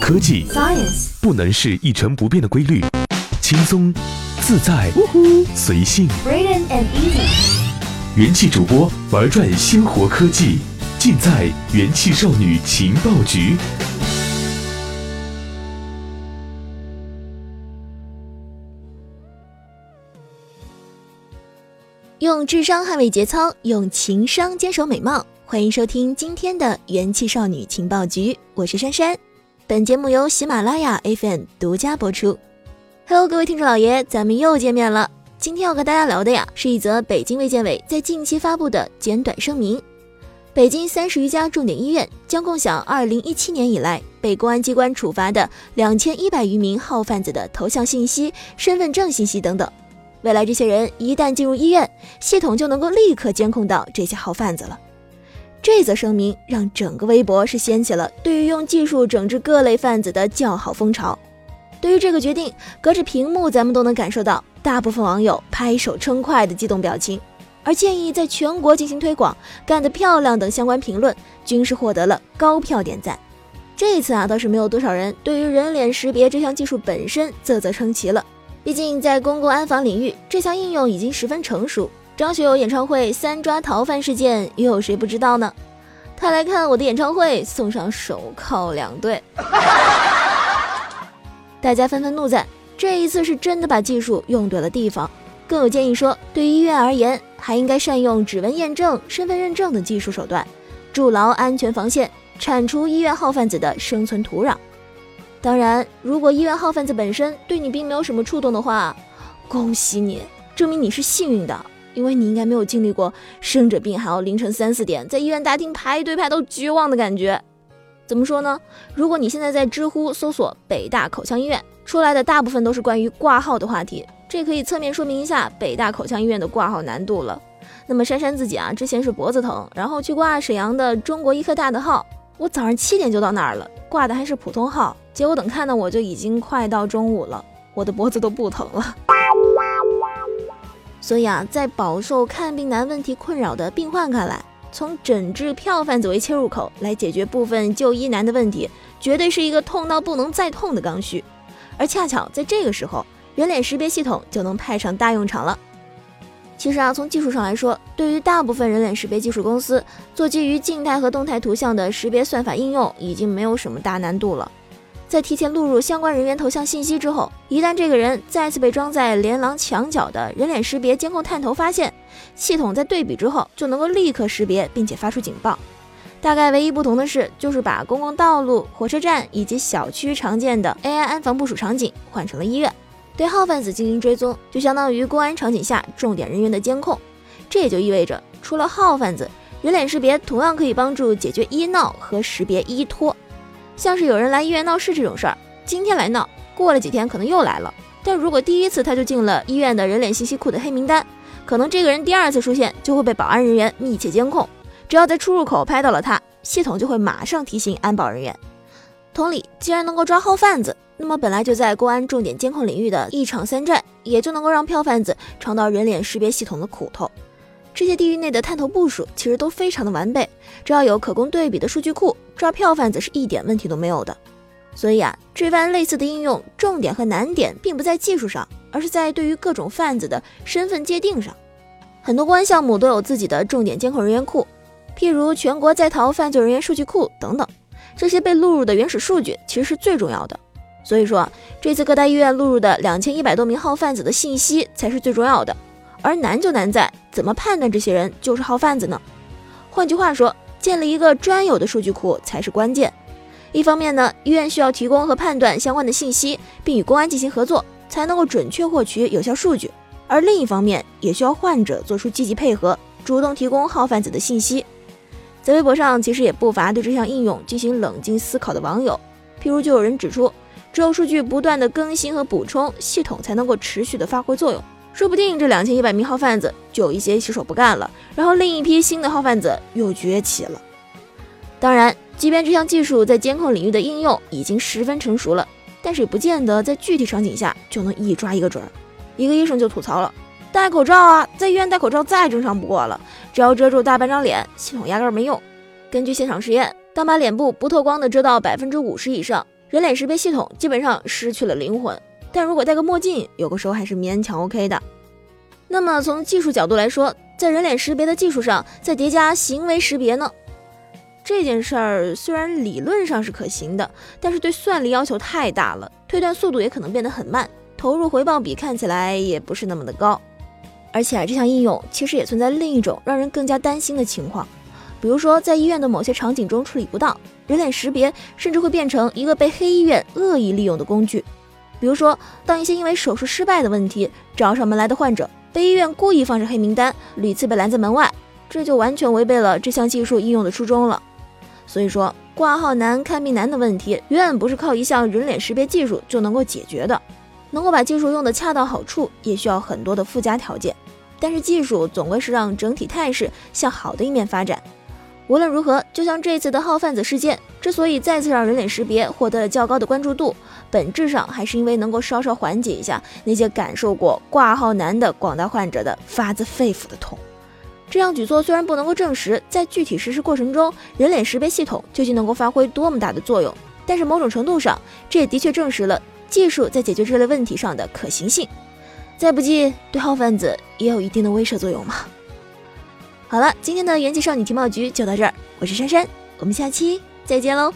科技 Science 不能是一成不变的规律，轻松、自在、随性。Brilliant and easy 元气主播玩转鲜活科技，尽在元气少女情报局。用智商捍卫节操，用情商坚守美貌。欢迎收听今天的元气少女情报局，我是珊珊。本节目由喜马拉雅 FM 独家播出。Hello，各位听众老爷，咱们又见面了。今天要和大家聊的呀，是一则北京卫健委在近期发布的简短声明。北京三十余家重点医院将共享二零一七年以来被公安机关处罚的两千一百余名号贩子的头像信息、身份证信息等等。未来这些人一旦进入医院，系统就能够立刻监控到这些号贩子了。这则声明让整个微博是掀起了对于用技术整治各类贩子的叫好风潮。对于这个决定，隔着屏幕咱们都能感受到大部分网友拍手称快的激动表情，而建议在全国进行推广、干得漂亮等相关评论均是获得了高票点赞。这次啊，倒是没有多少人对于人脸识别这项技术本身啧啧称奇了。毕竟在公共安防领域，这项应用已经十分成熟。张学友演唱会三抓逃犯事件，又有谁不知道呢？他来看我的演唱会，送上手铐两对。大家纷纷怒赞，这一次是真的把技术用对了地方。更有建议说，对于医院而言，还应该善用指纹验证、身份认证等技术手段，筑牢安全防线，铲除医院号贩子的生存土壤。当然，如果医院号贩子本身对你并没有什么触动的话，恭喜你，证明你是幸运的，因为你应该没有经历过生着病还要凌晨三四点在医院大厅排队排到绝望的感觉。怎么说呢？如果你现在在知乎搜索北大口腔医院，出来的大部分都是关于挂号的话题，这可以侧面说明一下北大口腔医院的挂号难度了。那么珊珊自己啊，之前是脖子疼，然后去挂沈阳的中国医科大的号，我早上七点就到那儿了，挂的还是普通号，结果等看到我就已经快到中午了，我的脖子都不疼了。所以啊，在饱受看病难问题困扰的病患看来，从整治票贩子为切入口来解决部分就医难的问题，绝对是一个痛到不能再痛的刚需。而恰巧在这个时候，人脸识别系统就能派上大用场了。其实啊，从技术上来说，对于大部分人脸识别技术公司，做基于静态和动态图像的识别算法应用已经没有什么大难度了。在提前录入相关人员头像信息之后，一旦这个人再次被装在连廊墙角的人脸识别监控探头发现，系统在对比之后就能够立刻识别并且发出警报。大概唯一不同的是，就是把公共道路、火车站以及小区常见的 AI 安防部署场景换成了医院，对号贩子进行追踪，就相当于公安场景下重点人员的监控。这也就意味着，除了号贩子，人脸识别同样可以帮助解决医闹和识别医托。像是有人来医院闹事这种事儿，今天来闹，过了几天可能又来了。但如果第一次他就进了医院的人脸信息库的黑名单，可能这个人第二次出现就会被保安人员密切监控。只要在出入口拍到了他，系统就会马上提醒安保人员。同理，既然能够抓号贩子，那么本来就在公安重点监控领域的一场三战，也就能够让票贩子尝到人脸识别系统的苦头。这些地域内的探头部署其实都非常的完备，只要有可供对比的数据库，抓票贩子是一点问题都没有的。所以啊，这番类似的应用，重点和难点并不在技术上，而是在对于各种贩子的身份界定上。很多公安项目都有自己的重点监控人员库，譬如全国在逃犯罪人员数据库等等，这些被录入的原始数据其实是最重要的。所以说，这次各大医院录入的两千一百多名号贩子的信息才是最重要的。而难就难在怎么判断这些人就是号贩子呢？换句话说，建立一个专有的数据库才是关键。一方面呢，医院需要提供和判断相关的信息，并与公安进行合作，才能够准确获取有效数据；而另一方面，也需要患者做出积极配合，主动提供号贩子的信息。在微博上，其实也不乏对这项应用进行冷静思考的网友，譬如就有人指出，只有数据不断的更新和补充，系统才能够持续的发挥作用。说不定这两千一百名号贩子就有一些洗手不干了，然后另一批新的号贩子又崛起了。当然，即便这项技术在监控领域的应用已经十分成熟了，但是也不见得在具体场景下就能一抓一个准儿。一个医生就吐槽了：“戴口罩啊，在医院戴口罩再正常不过了，只要遮住大半张脸，系统压根儿没用。”根据现场实验，当把脸部不透光的遮到百分之五十以上，人脸识别系统基本上失去了灵魂。但如果戴个墨镜，有个时候还是勉强 OK 的。那么从技术角度来说，在人脸识别的技术上再叠加行为识别呢？这件事儿虽然理论上是可行的，但是对算力要求太大了，推断速度也可能变得很慢，投入回报比看起来也不是那么的高。而且啊，这项应用其实也存在另一种让人更加担心的情况，比如说在医院的某些场景中处理不当，人脸识别甚至会变成一个被黑医院恶意利用的工具。比如说，当一些因为手术失败的问题找上门来的患者，被医院故意放上黑名单，屡次被拦在门外，这就完全违背了这项技术应用的初衷了。所以说，挂号难、看病难的问题，远远不是靠一项人脸识别技术就能够解决的。能够把技术用得恰到好处，也需要很多的附加条件。但是技术总归是让整体态势向好的一面发展。无论如何，就像这次的号贩子事件，之所以再次让人脸识别获得了较高的关注度，本质上还是因为能够稍稍缓解一下那些感受过挂号难的广大患者的发自肺腑的痛。这样举措虽然不能够证实在具体实施过程中人脸识别系统究竟能够发挥多么大的作用，但是某种程度上，这也的确证实了技术在解决这类问题上的可行性。再不济，对号贩子也有一定的威慑作用嘛。好了，今天的元气少女情报局就到这儿，我是珊珊，我们下期再见喽。